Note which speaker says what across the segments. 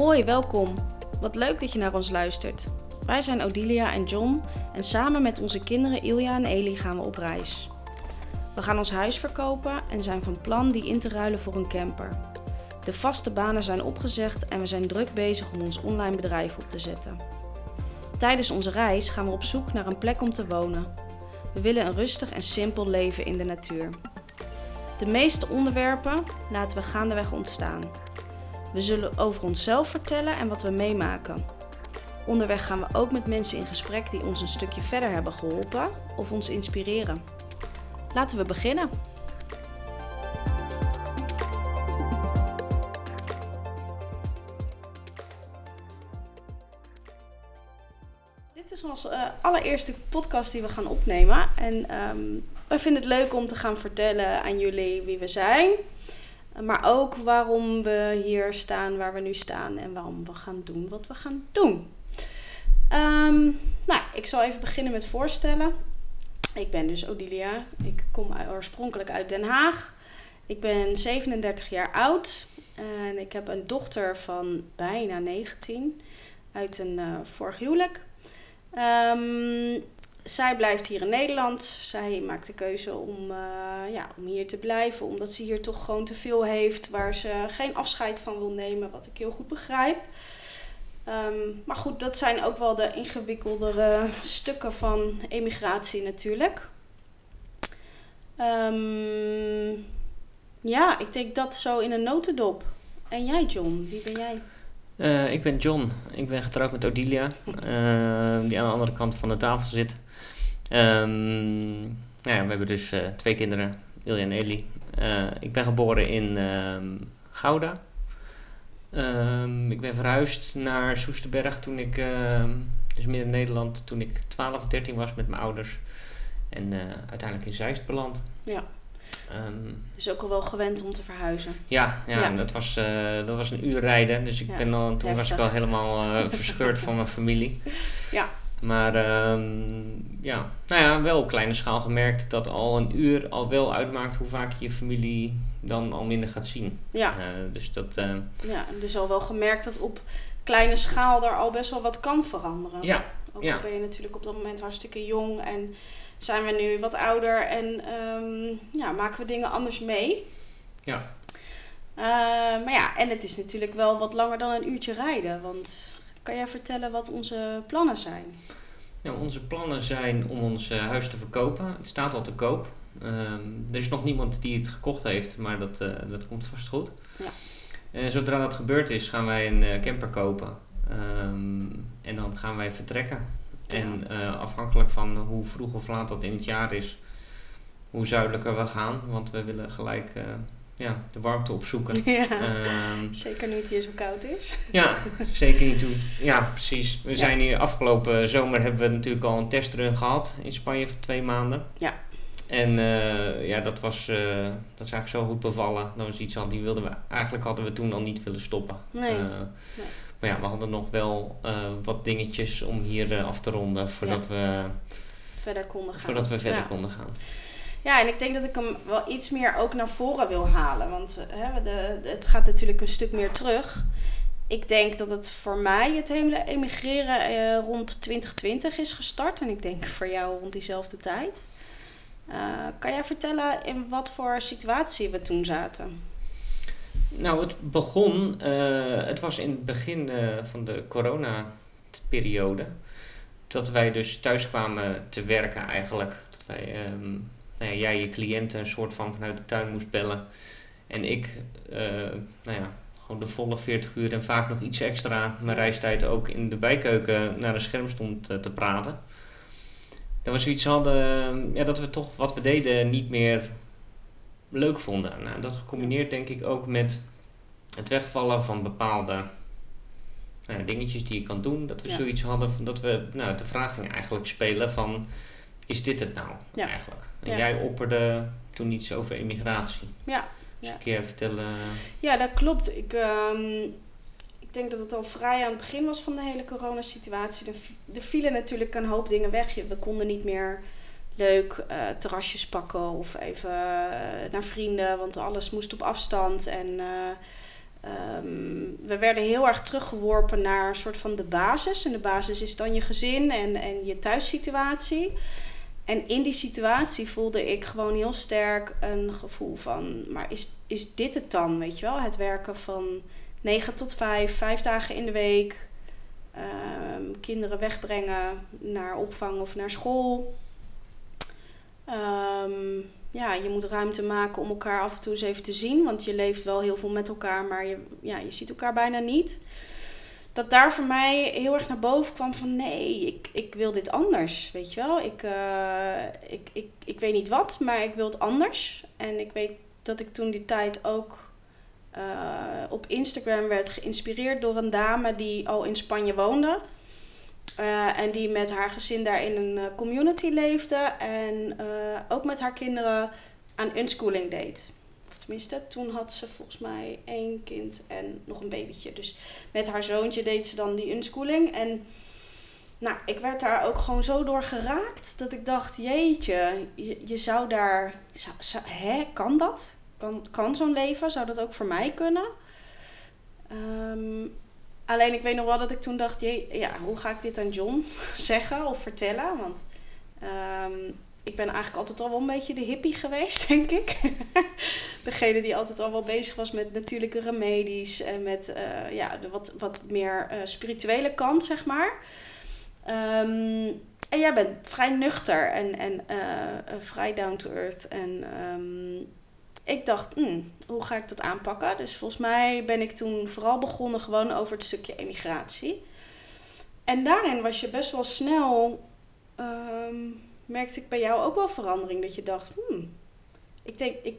Speaker 1: Hoi, welkom. Wat leuk dat je naar ons luistert. Wij zijn Odilia en John en samen met onze kinderen Ilja en Eli gaan we op reis. We gaan ons huis verkopen en zijn van plan die in te ruilen voor een camper. De vaste banen zijn opgezegd en we zijn druk bezig om ons online bedrijf op te zetten. Tijdens onze reis gaan we op zoek naar een plek om te wonen. We willen een rustig en simpel leven in de natuur. De meeste onderwerpen laten we gaandeweg ontstaan. We zullen over onszelf vertellen en wat we meemaken. Onderweg gaan we ook met mensen in gesprek die ons een stukje verder hebben geholpen of ons inspireren. Laten we beginnen. Dit is onze eh, allereerste podcast die we gaan opnemen. En ehm, wij vinden het leuk om te gaan vertellen aan jullie wie we zijn. Maar ook waarom we hier staan waar we nu staan en waarom we gaan doen wat we gaan doen. Ehm, nou, ik zal even beginnen met voorstellen. Ik ben dus Odilia. Ik kom oorspronkelijk uit Den Haag. Ik ben 37 jaar oud en ik heb een dochter van bijna 19 uit een uh, vorig huwelijk. Um, zij blijft hier in Nederland. Zij maakt de keuze om, uh, ja, om hier te blijven, omdat ze hier toch gewoon te veel heeft waar ze geen afscheid van wil nemen, wat ik heel goed begrijp. Um, maar goed, dat zijn ook wel de ingewikkeldere stukken van emigratie natuurlijk. Um, ja, ik denk dat zo in een notendop. En jij, John, wie ben jij?
Speaker 2: Uh, ik ben John. Ik ben getrouwd met Odilia, uh, die aan de andere kant van de tafel zit. Um, nou ja, we hebben dus uh, twee kinderen, Ilja en Eli. ik ben geboren in Gouda. Um, ik ben verhuisd naar Soesterberg toen ik, dus midden Nederland, toen ik 12 of 13 was met mijn ouders. En uiteindelijk in Zeist beland.
Speaker 1: Ja. Um, dus ook al wel gewend om te verhuizen.
Speaker 2: Ja, ja, ja. Dat, was, uh, dat was een uur rijden. Dus ik ja, ben dan, toen was ik al helemaal uh, verscheurd van mijn familie.
Speaker 1: Ja.
Speaker 2: Maar um, ja, nou ja, wel op kleine schaal gemerkt dat al een uur al wel uitmaakt hoe vaak je je familie dan al minder gaat zien.
Speaker 1: Ja.
Speaker 2: Uh, dus dat...
Speaker 1: ja, dus al wel gemerkt dat op kleine schaal er al best wel wat kan veranderen.
Speaker 2: Ja.
Speaker 1: Ook
Speaker 2: ja.
Speaker 1: al ben je natuurlijk op dat moment hartstikke jong en zijn we nu wat ouder en um, ja, maken we dingen anders mee.
Speaker 2: Ja.
Speaker 1: Uh, maar ja, en het is natuurlijk wel wat langer dan een uurtje rijden. Want kan jij vertellen wat onze plannen zijn?
Speaker 2: Ja, onze plannen zijn om ons uh, huis te verkopen. Het staat al te koop. Um, er is nog niemand die het gekocht heeft, maar dat, uh, dat komt vast goed.
Speaker 1: Ja.
Speaker 2: En zodra dat gebeurd is, gaan wij een camper kopen. Um, en dan gaan wij vertrekken. En uh, afhankelijk van hoe vroeg of laat dat in het jaar is, hoe zuidelijker we gaan. Want we willen gelijk uh, ja, de warmte opzoeken.
Speaker 1: Ja, um, zeker nu het hier zo koud is.
Speaker 2: Ja, zeker niet toen. Ja, precies. We zijn hier afgelopen zomer hebben we natuurlijk al een testrun gehad in Spanje voor twee maanden.
Speaker 1: Ja.
Speaker 2: En uh, ja, dat was, uh, dat is eigenlijk zo goed bevallen. Dat was iets al, die wilden we, eigenlijk hadden we toen al niet willen stoppen.
Speaker 1: Nee.
Speaker 2: Uh,
Speaker 1: nee.
Speaker 2: Maar ja, we hadden nog wel wat dingetjes om hier af te ronden voordat we
Speaker 1: verder konden gaan.
Speaker 2: Voordat we verder
Speaker 1: ja.
Speaker 2: konden gaan.
Speaker 1: Ja, en ik denk dat ik hem wel iets meer ook naar voren wil halen. Want hè, de, de, het gaat natuurlijk een stuk meer terug. Ik denk dat het voor mij het hele emigreren eh, rond 2020 is gestart. En ik denk voor jou rond diezelfde tijd. Uh, kan jij vertellen in wat voor situatie we toen zaten?
Speaker 2: Nou, het begon, uh, het was in het begin uh, van de corona-periode. Dat wij dus thuis kwamen te werken eigenlijk. Dat wij, um, nou ja, jij je cliënten een soort van vanuit de tuin moest bellen. En ik, nou ja, gewoon de volle 40 uur en vaak nog iets extra mijn reistijd ook in de bijkeuken naar een scherm stond te praten dat we zoiets hadden, ja, dat we toch wat we deden niet meer leuk vonden. Nou, dat gecombineerd denk ik ook met het wegvallen van bepaalde nou, dingetjes die je kan doen. Dat we
Speaker 1: Ja.
Speaker 2: zoiets hadden van dat we nou, de vraag ging eigenlijk spelen van is dit het nou
Speaker 1: Ja.
Speaker 2: eigenlijk? En
Speaker 1: Ja.
Speaker 2: jij opperde toen iets over immigratie.
Speaker 1: Ja,
Speaker 2: Dus een keer vertellen.
Speaker 1: ja dat klopt. Ik, ehm, ik denk dat het al vrij aan het begin was van de hele coronasituatie. Er, er vielen natuurlijk een hoop dingen weg. We konden niet meer leuk eh, terrasjes pakken of even eh, naar vrienden, want alles moest op afstand. En eh, ehm, we werden heel erg teruggeworpen naar een soort van de basis. En de basis is dan je gezin en, en je thuissituatie. En in die situatie voelde ik gewoon heel sterk een gevoel van, maar is, is dit het dan, weet je wel? Het werken van 9 tot 5, vijf dagen in de week, ehm, kinderen wegbrengen naar opvang of naar school. Ehm, ja, je moet ruimte maken om elkaar af en toe eens even te zien, want je leeft wel heel veel met elkaar, maar je, ja, je ziet elkaar bijna niet dat daar voor mij heel erg naar boven kwam van nee, ik, ik wil dit anders, weet je wel. Ik, uh, ik, ik, ik weet niet wat, maar ik wil het anders. En ik weet dat ik toen die tijd ook uh, op Instagram werd geïnspireerd door een dame die al in Spanje woonde. Uh, en die met haar gezin daar in een community leefde en ook met haar kinderen aan unschooling deed tenminste, toen had ze volgens mij één kind en nog een babytje. Dus met haar zoontje deed ze dan die unschooling. En nou, ik werd daar ook gewoon zo door geraakt dat ik dacht, jeetje, je, je zou daar, zou, hè, kan dat? Kan, kan zo'n leven? Zou dat ook voor mij kunnen? Um, alleen ik weet nog wel dat ik toen dacht, ja, hoe ga ik dit aan John zeggen of vertellen? Want um, ik ben eigenlijk altijd al wel een beetje de hippie geweest, denk ik. Degene die altijd al wel bezig was met natuurlijke remedies en met uh, ja, de wat, wat meer uh, spirituele kant, zeg maar. Um, en jij bent vrij nuchter en, en uh, vrij down to earth. En um, ik dacht, mm, hoe ga ik dat aanpakken? Dus volgens mij ben ik toen vooral begonnen gewoon over het stukje emigratie. En daarin was je best wel snel. Um, merkte ik bij jou ook wel verandering. Dat je dacht, hmm, ik denk, ik,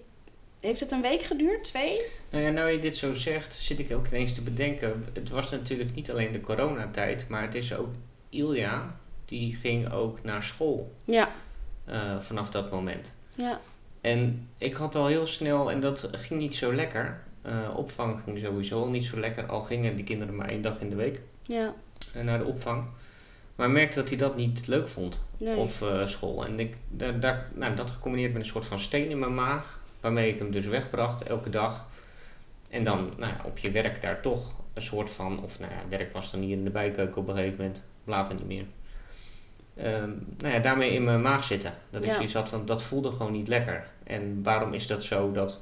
Speaker 1: heeft het een week geduurd? Twee?
Speaker 2: Nou ja, nou je dit zo zegt, zit ik ook ineens te bedenken. Het was natuurlijk niet alleen de coronatijd, maar het is ook Ilja, die ging ook naar school.
Speaker 1: Ja.
Speaker 2: Uh, vanaf dat moment.
Speaker 1: Ja.
Speaker 2: En ik had al heel snel, en dat ging niet zo lekker. Uh, opvang ging sowieso niet zo lekker, al gingen die kinderen maar één dag in de week
Speaker 1: ja.
Speaker 2: Uh, naar de opvang. Maar ik merkte dat hij dat niet leuk vond. Of uh, school. En ik, daar, daar, nou, dat gecombineerd met een soort van steen in mijn maag. Waarmee ik hem dus wegbracht elke dag. En dan nou ja, op je werk daar toch een soort van... Of nou ja, werk was dan hier in de bijkeuken op een gegeven moment. Later niet meer. Um, nou ja, daarmee in mijn maag zitten. Dat ik zoiets had van, dat voelde gewoon niet lekker. En waarom is dat zo dat...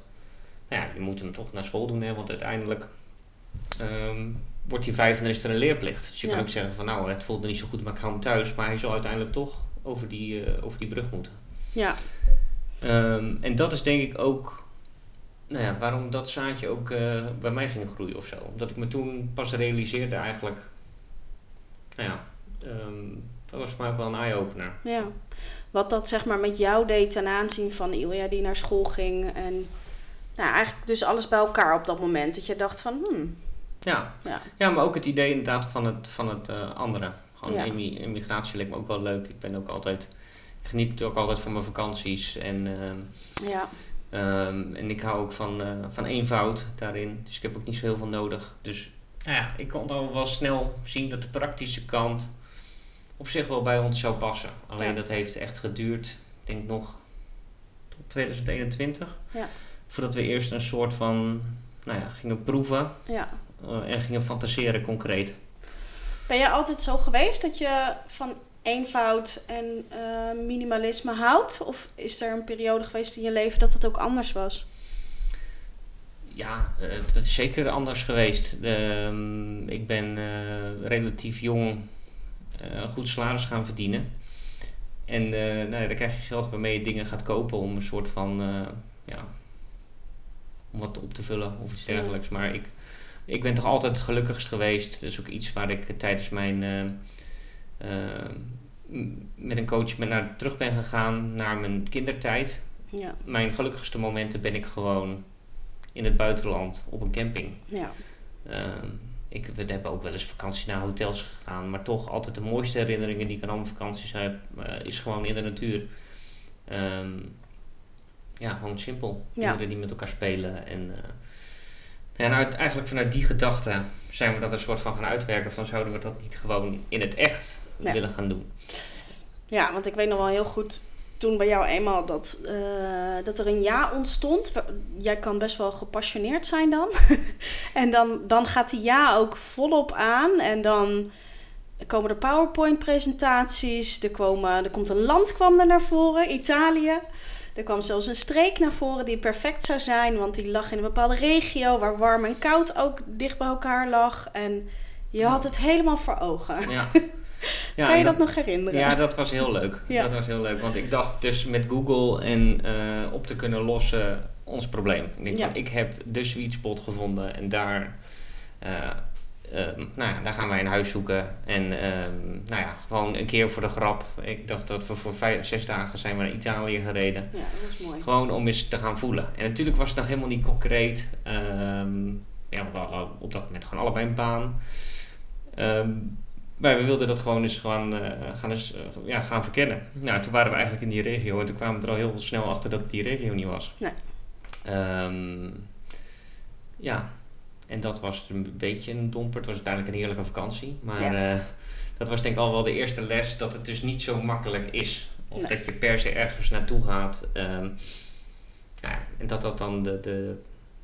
Speaker 2: Nou ja, je moet hem toch naar school doen, hè. Want uiteindelijk... Um, wordt hij vijf en dan is er een leerplicht. Dus je ja. kan ook zeggen van nou, het voelde niet zo goed, maar ik hou hem thuis. Maar hij zal uiteindelijk toch over die, uh, over die brug moeten.
Speaker 1: Ja.
Speaker 2: Um, en dat is denk ik ook nou ja, waarom dat zaadje ook uh, bij mij ging groeien of zo. Omdat ik me toen pas realiseerde eigenlijk, nou ja, um, dat was voor mij ook wel een eye-opener.
Speaker 1: Ja, wat dat zeg maar met jou deed ten aanzien van Ilja die naar school ging en nou, eigenlijk dus alles bij elkaar op dat moment. Dat je dacht van, hmm,
Speaker 2: ja.
Speaker 1: Ja.
Speaker 2: ja, maar ook het idee inderdaad van het, van het uh, andere. Gewoon ja. immigratie lijkt me ook wel leuk. Ik ben ook altijd, ik geniet ook altijd van mijn vakanties. En, uh,
Speaker 1: ja.
Speaker 2: um, en ik hou ook van, uh, van eenvoud daarin. Dus ik heb ook niet zo heel veel nodig. Dus nou ja, ik kon al wel snel zien dat de praktische kant op zich wel bij ons zou passen. Alleen ja. dat heeft echt geduurd, ik denk nog tot 2021.
Speaker 1: Ja.
Speaker 2: Voordat we eerst een soort van, nou ja, gingen proeven.
Speaker 1: Ja
Speaker 2: uh, en gingen fantaseren concreet.
Speaker 1: Ben je altijd zo geweest dat je van eenvoud en uh, minimalisme houdt? Of is er een periode geweest in je leven dat het ook anders was?
Speaker 2: Ja, uh, dat is zeker anders geweest. Uh, ik ben relatief jong een goed salaris gaan verdienen. En nou ja, dan krijg je geld waarmee je dingen gaat kopen om een soort van, ja, om wat op te vullen of iets dergelijks. Ja. Maar ik, ik ben toch altijd gelukkigst geweest. Dat is ook iets waar ik tijdens mijn. Met een coach ben naar, terug ben gegaan naar mijn kindertijd.
Speaker 1: Ja.
Speaker 2: Mijn gelukkigste momenten ben ik gewoon in het buitenland op een camping.
Speaker 1: Ja.
Speaker 2: Uh, ik, we hebben ook wel eens vakanties naar hotels gegaan, maar toch altijd de mooiste herinneringen die ik aan alle vakanties heb, is gewoon in de natuur. Um, ja, gewoon simpel.
Speaker 1: Ja.
Speaker 2: Kinderen die met elkaar spelen en en uit, eigenlijk vanuit die gedachte zijn we dat een soort van gaan uitwerken van zouden we dat niet gewoon in het echt willen gaan doen.
Speaker 1: Ja, want ik weet nog wel heel goed toen bij jou eenmaal dat, eh, dat er een ja ontstond. Jij kan best wel gepassioneerd zijn dan. en dan, dan gaat die ja ook volop aan. En dan komen er PowerPoint-presentaties. Er, komen, er komt een land kwam er naar voren, Italië. Er kwam zelfs een streek naar voren die perfect zou zijn, want die lag in een bepaalde regio waar warm en koud ook dicht bij elkaar lag. En je had het helemaal voor ogen. Ja. Ja, kan je dat, nog herinneren?
Speaker 2: Ja, dat was heel leuk. Ja. Dat was heel leuk, want ik dacht dus met Google en uh, op te kunnen lossen ons probleem. Ik denk van, ik heb de sweet spot gevonden en daar uh, Ehm, nou ja, daar gaan wij een huis zoeken. En ehm, nou ja, gewoon een keer voor de grap. Ik dacht dat we voor vijf, zes dagen zijn we naar Italië gereden.
Speaker 1: Ja, dat is mooi.
Speaker 2: Gewoon om eens te gaan voelen. En natuurlijk was het nog helemaal niet concreet. Um, ja, we hadden op dat moment gewoon allebei een baan. Maar we wilden dat gewoon eens gaan, uh, gaan, eens, uh, ja, gaan verkennen. Nou, toen waren we eigenlijk in die regio. En toen kwamen we er al heel snel achter dat die regio niet was.
Speaker 1: Nee.
Speaker 2: ja, en dat was een beetje een domper. Het was uiteindelijk een heerlijke vakantie. Maar eh, dat was denk ik al wel de eerste les dat het dus niet zo makkelijk is. Of dat je per se ergens naartoe gaat. Ehm, ja, en dat dat dan de, de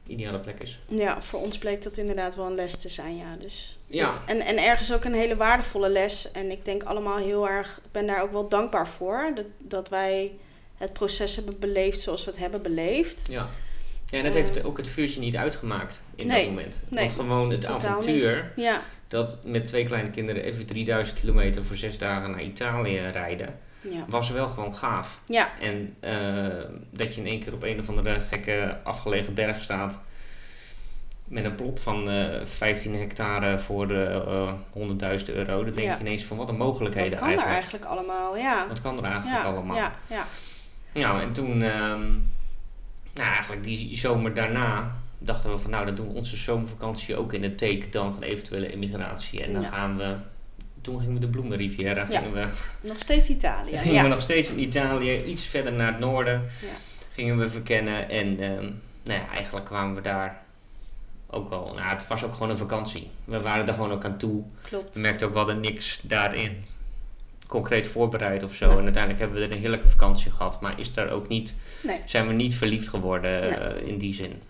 Speaker 2: ideale plek is.
Speaker 1: Ja, voor ons bleek dat inderdaad wel een les te zijn. Ja. Dus ja. en, en ergens ook een hele waardevolle les. En ik denk allemaal heel erg, ik ben daar ook wel dankbaar voor. Dat, dat wij het proces hebben beleefd zoals we het hebben beleefd.
Speaker 2: Ja. Ja, en dat heeft ook het vuurtje niet uitgemaakt in dat moment. Want gewoon het avontuur,
Speaker 1: ja.
Speaker 2: dat met twee kleine kinderen even 3000 kilometer voor zes dagen naar Italië rijden, ja. was wel gewoon gaaf.
Speaker 1: Ja.
Speaker 2: En uh, dat je in één keer op een of andere gekke afgelegen berg staat met een plot van uh, eh, 15 hectare voor de uh, 100.000 euro. Dan denk je ineens van wat een mogelijkheden
Speaker 1: Wat kan
Speaker 2: eigenlijk.
Speaker 1: er eigenlijk allemaal, ja.
Speaker 2: Wat kan er eigenlijk allemaal.
Speaker 1: Ja, ja.
Speaker 2: Nou, en toen... Uh, nou, eigenlijk die zomer daarna dachten we van nou, dan doen we onze zomervakantie ook in het teken dan van eventuele immigratie. En dan gaan we. Toen gingen we de Bloemenriviera. Gingen we,
Speaker 1: nog steeds Italië.
Speaker 2: Gingen we nog steeds in Italië, iets verder naar het noorden. Gingen we verkennen. En um, nou ja, eigenlijk kwamen we daar ook al. Nou, het was ook gewoon een vakantie. We waren er gewoon ook aan toe.
Speaker 1: Klopt.
Speaker 2: We merkten ook wel er niks daarin concreet voorbereid of zo. En uiteindelijk hebben we er een heerlijke vakantie gehad. Maar is daar ook niet,
Speaker 1: nee.
Speaker 2: zijn we niet verliefd geworden uh, in die zin.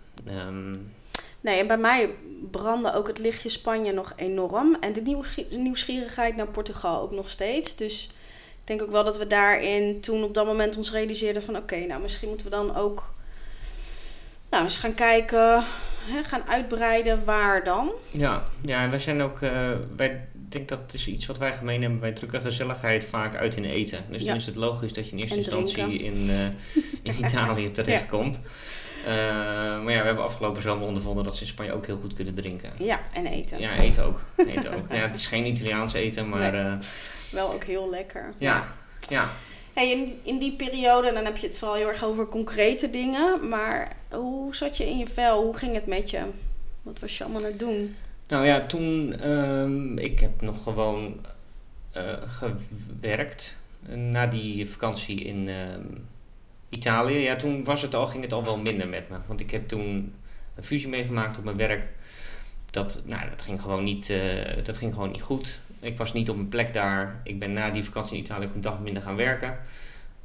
Speaker 2: Um,
Speaker 1: nee, en bij mij brandde ook het lichtje Spanje nog enorm. En de nieuwsgierigheid naar Portugal ook nog steeds. Dus ik denk ook wel dat we daarin toen op dat moment ons realiseerden van... oké, okay, nou misschien moeten we dan ook nou, eens gaan kijken, hè, gaan uitbreiden waar dan.
Speaker 2: Ja, ja en wij zijn ook... Uh, wij ik denk dat is iets wat wij gemeen hebben. Wij drukken gezelligheid vaak uit in eten. Dus dan is het logisch dat je in eerste instantie in, uh, in Italië terechtkomt. ja. Uh, maar ja, we hebben afgelopen zomer ondervonden dat ze in Spanje ook heel goed kunnen drinken.
Speaker 1: Ja, en eten.
Speaker 2: Ja, eten ook. eten ook. Ja, het is geen Italiaans eten, maar... Nee. Uh,
Speaker 1: Wel ook heel lekker.
Speaker 2: Ja, ja.
Speaker 1: Hey, in, in die periode, dan heb je het vooral heel erg over concrete dingen. Maar hoe zat je in je vel? Hoe ging het met je? Wat was je allemaal aan het doen?
Speaker 2: Nou ja, toen, um, ik heb nog gewoon uh, gewerkt na die vakantie in uh, Italië. Ja, toen was het al, ging het al wel minder met me. Want ik heb toen een fusie meegemaakt op mijn werk. Dat, nou, dat, ging gewoon niet, uh, dat ging gewoon niet goed. Ik was niet op mijn plek daar. Ik ben na die vakantie in Italië ook een dag minder gaan werken.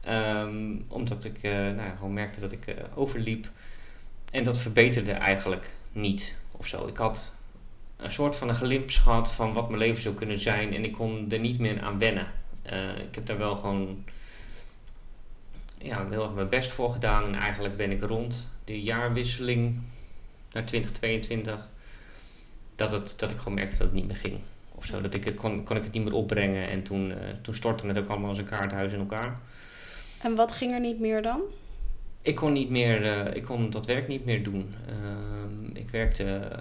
Speaker 2: Um, omdat ik nou ja, gewoon merkte dat ik overliep. En dat verbeterde eigenlijk niet of zo. Ik had een soort van een glimp gehad van wat mijn leven zou kunnen zijn. En ik kon er niet meer aan wennen. Ik heb daar wel gewoon ja, heel erg mijn best voor gedaan. En eigenlijk ben ik rond de jaarwisseling naar 2022. Dat, het, dat ik gewoon merkte dat het niet meer ging. Of zo, dat ik het kon, kon ik het niet meer opbrengen. En toen, uh, toen stortte het ook allemaal als een kaarthuis in elkaar.
Speaker 1: En wat ging er niet meer dan?
Speaker 2: Ik kon, niet meer, uh, ik kon dat werk niet meer doen. ik werkte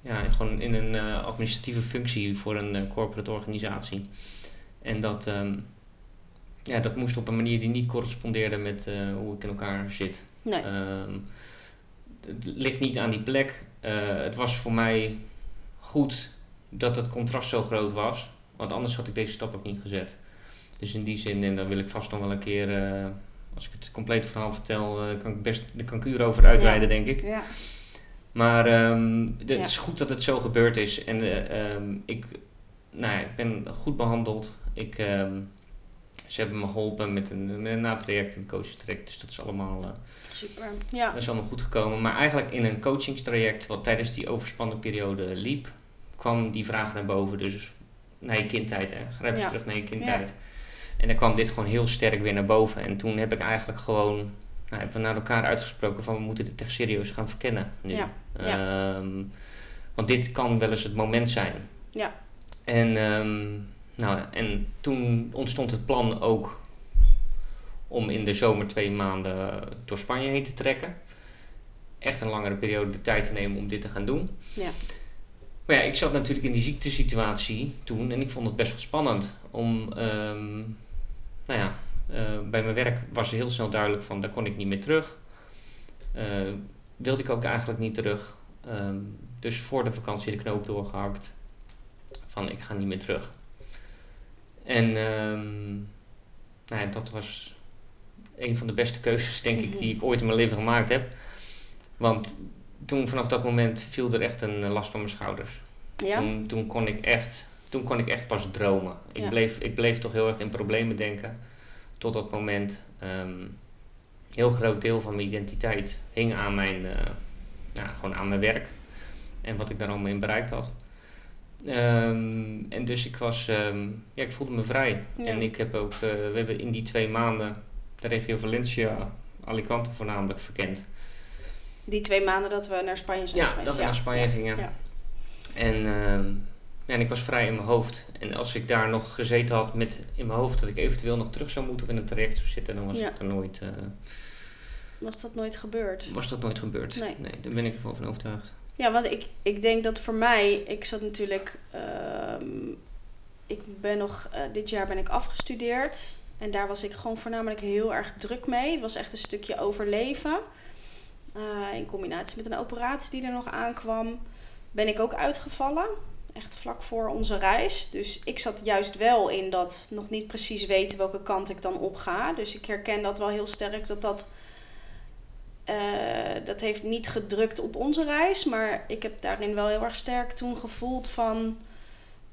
Speaker 2: ja, gewoon in een administratieve functie voor een corporate organisatie. En dat, um, ja, dat moest op een manier die niet correspondeerde met uh, hoe ik in elkaar zit.
Speaker 1: Nee.
Speaker 2: Um, het ligt niet aan die plek. het was voor mij goed dat het contrast zo groot was. Want anders had ik deze stap ook niet gezet. Dus in die zin, en daar wil ik vast nog wel een keer, als ik het complete verhaal vertel, kan ik best de kan ik uren over uitweiden,
Speaker 1: ja.
Speaker 2: denk ik.
Speaker 1: Ja.
Speaker 2: Maar um, het is goed dat het zo gebeurd is. En um, ik, nou, ik ben goed behandeld. Ik Ze hebben me geholpen met een, met een natraject, een coachingstraject. Dus dat is allemaal, uh,
Speaker 1: Super, ja.
Speaker 2: dat is allemaal goed gekomen. Maar eigenlijk in een coachingstraject, wat tijdens die overspannen periode liep, kwam die vraag naar boven. Dus naar je kindtijd, hè. Grijp eens terug naar je kindtijd. En dan kwam dit gewoon heel sterk weer naar boven. En toen heb ik eigenlijk gewoon, nou, hebben we naar elkaar uitgesproken van we moeten dit echt serieus gaan verkennen nu. Ja. Ehm, want dit kan wel eens het moment zijn.
Speaker 1: Ja.
Speaker 2: En, ehm, nou, en toen ontstond het plan ook om in de zomer twee maanden door Spanje heen te trekken. Echt een langere periode de tijd te nemen om dit te gaan doen.
Speaker 1: Ja.
Speaker 2: Maar ja, ik zat natuurlijk in die ziektesituatie toen en ik vond het best wel spannend om, um, nou ja, uh, bij mijn werk was heel snel duidelijk van daar kon ik niet meer terug. Uh, wilde ik ook eigenlijk niet terug. Um, dus voor de vakantie de knoop doorgehakt van ik ga niet meer terug. En um, nou ja, dat was een van de beste keuzes, denk ik, die ik ooit in mijn leven gemaakt heb. Want toen vanaf dat moment viel er echt een last van mijn schouders.
Speaker 1: Ja?
Speaker 2: Toen, toen, kon ik echt, toen kon ik echt pas dromen. Ik, bleef, ik bleef toch heel erg in problemen denken. Tot dat moment. Um, heel groot deel van mijn identiteit hing aan mijn, uh, nou, gewoon aan mijn werk. En wat ik daar allemaal in bereikt had. Um, en dus ik was, um, ja, ik voelde me vrij. Ja. En ik heb ook, uh, we hebben in die twee maanden de regio Valencia, Alicante voornamelijk verkend.
Speaker 1: Die twee maanden dat we naar Spanje zijn
Speaker 2: ja,
Speaker 1: geweest.
Speaker 2: Dat we naar Spanje gingen. Ja. En, ja, en ik was vrij in mijn hoofd. En als ik daar nog gezeten had met in mijn hoofd dat ik eventueel nog terug zou moeten of in een traject zou zitten, dan was het er nooit. Uh,
Speaker 1: was dat nooit gebeurd?
Speaker 2: Was dat nooit gebeurd?
Speaker 1: Nee.
Speaker 2: nee daar ben ik wel van overtuigd.
Speaker 1: Ja, want ik, ik denk dat voor mij, ik zat natuurlijk, uh, ik ben nog, uh, dit jaar ben ik afgestudeerd. En daar was ik gewoon voornamelijk heel erg druk mee. Het was echt een stukje overleven. Uh, in combinatie met een operatie die er nog aankwam, ben ik ook uitgevallen. Echt vlak voor onze reis. Dus ik zat juist wel in dat nog niet precies weten welke kant ik dan op ga. Dus ik herken dat wel heel sterk dat dat. Uh, dat heeft niet gedrukt op onze reis. Maar ik heb daarin wel heel erg sterk toen gevoeld van.